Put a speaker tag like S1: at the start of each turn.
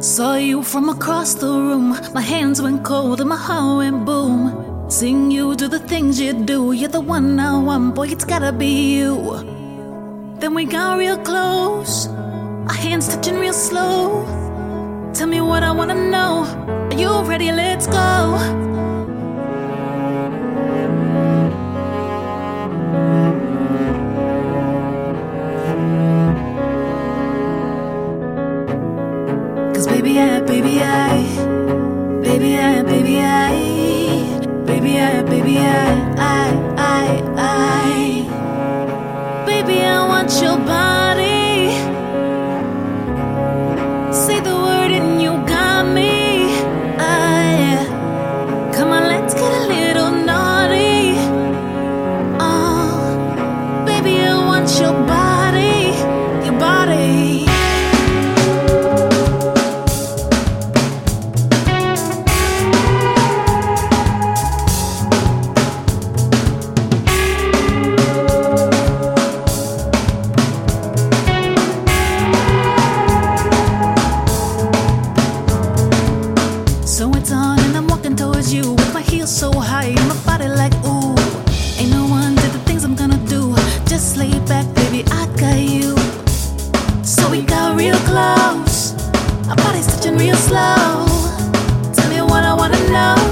S1: Saw you from across the room. My hands went cold and my heart went boom. Seeing you do the things you do, you're the one I want, boy, it's gotta be you. Then we got real close, our hands touching real slow. Tell me what I wanna know. Are you ready? Let's go. Cause baby I, baby I, baby I, baby I, baby I, baby I, I, baby I want your body, your body. So it's on and I'm walking towards you with my heels so high, and my body like ooh. Ain't no one did the things I'm gonna do. Just lay My body's touching real slow. Tell me what I wanna know.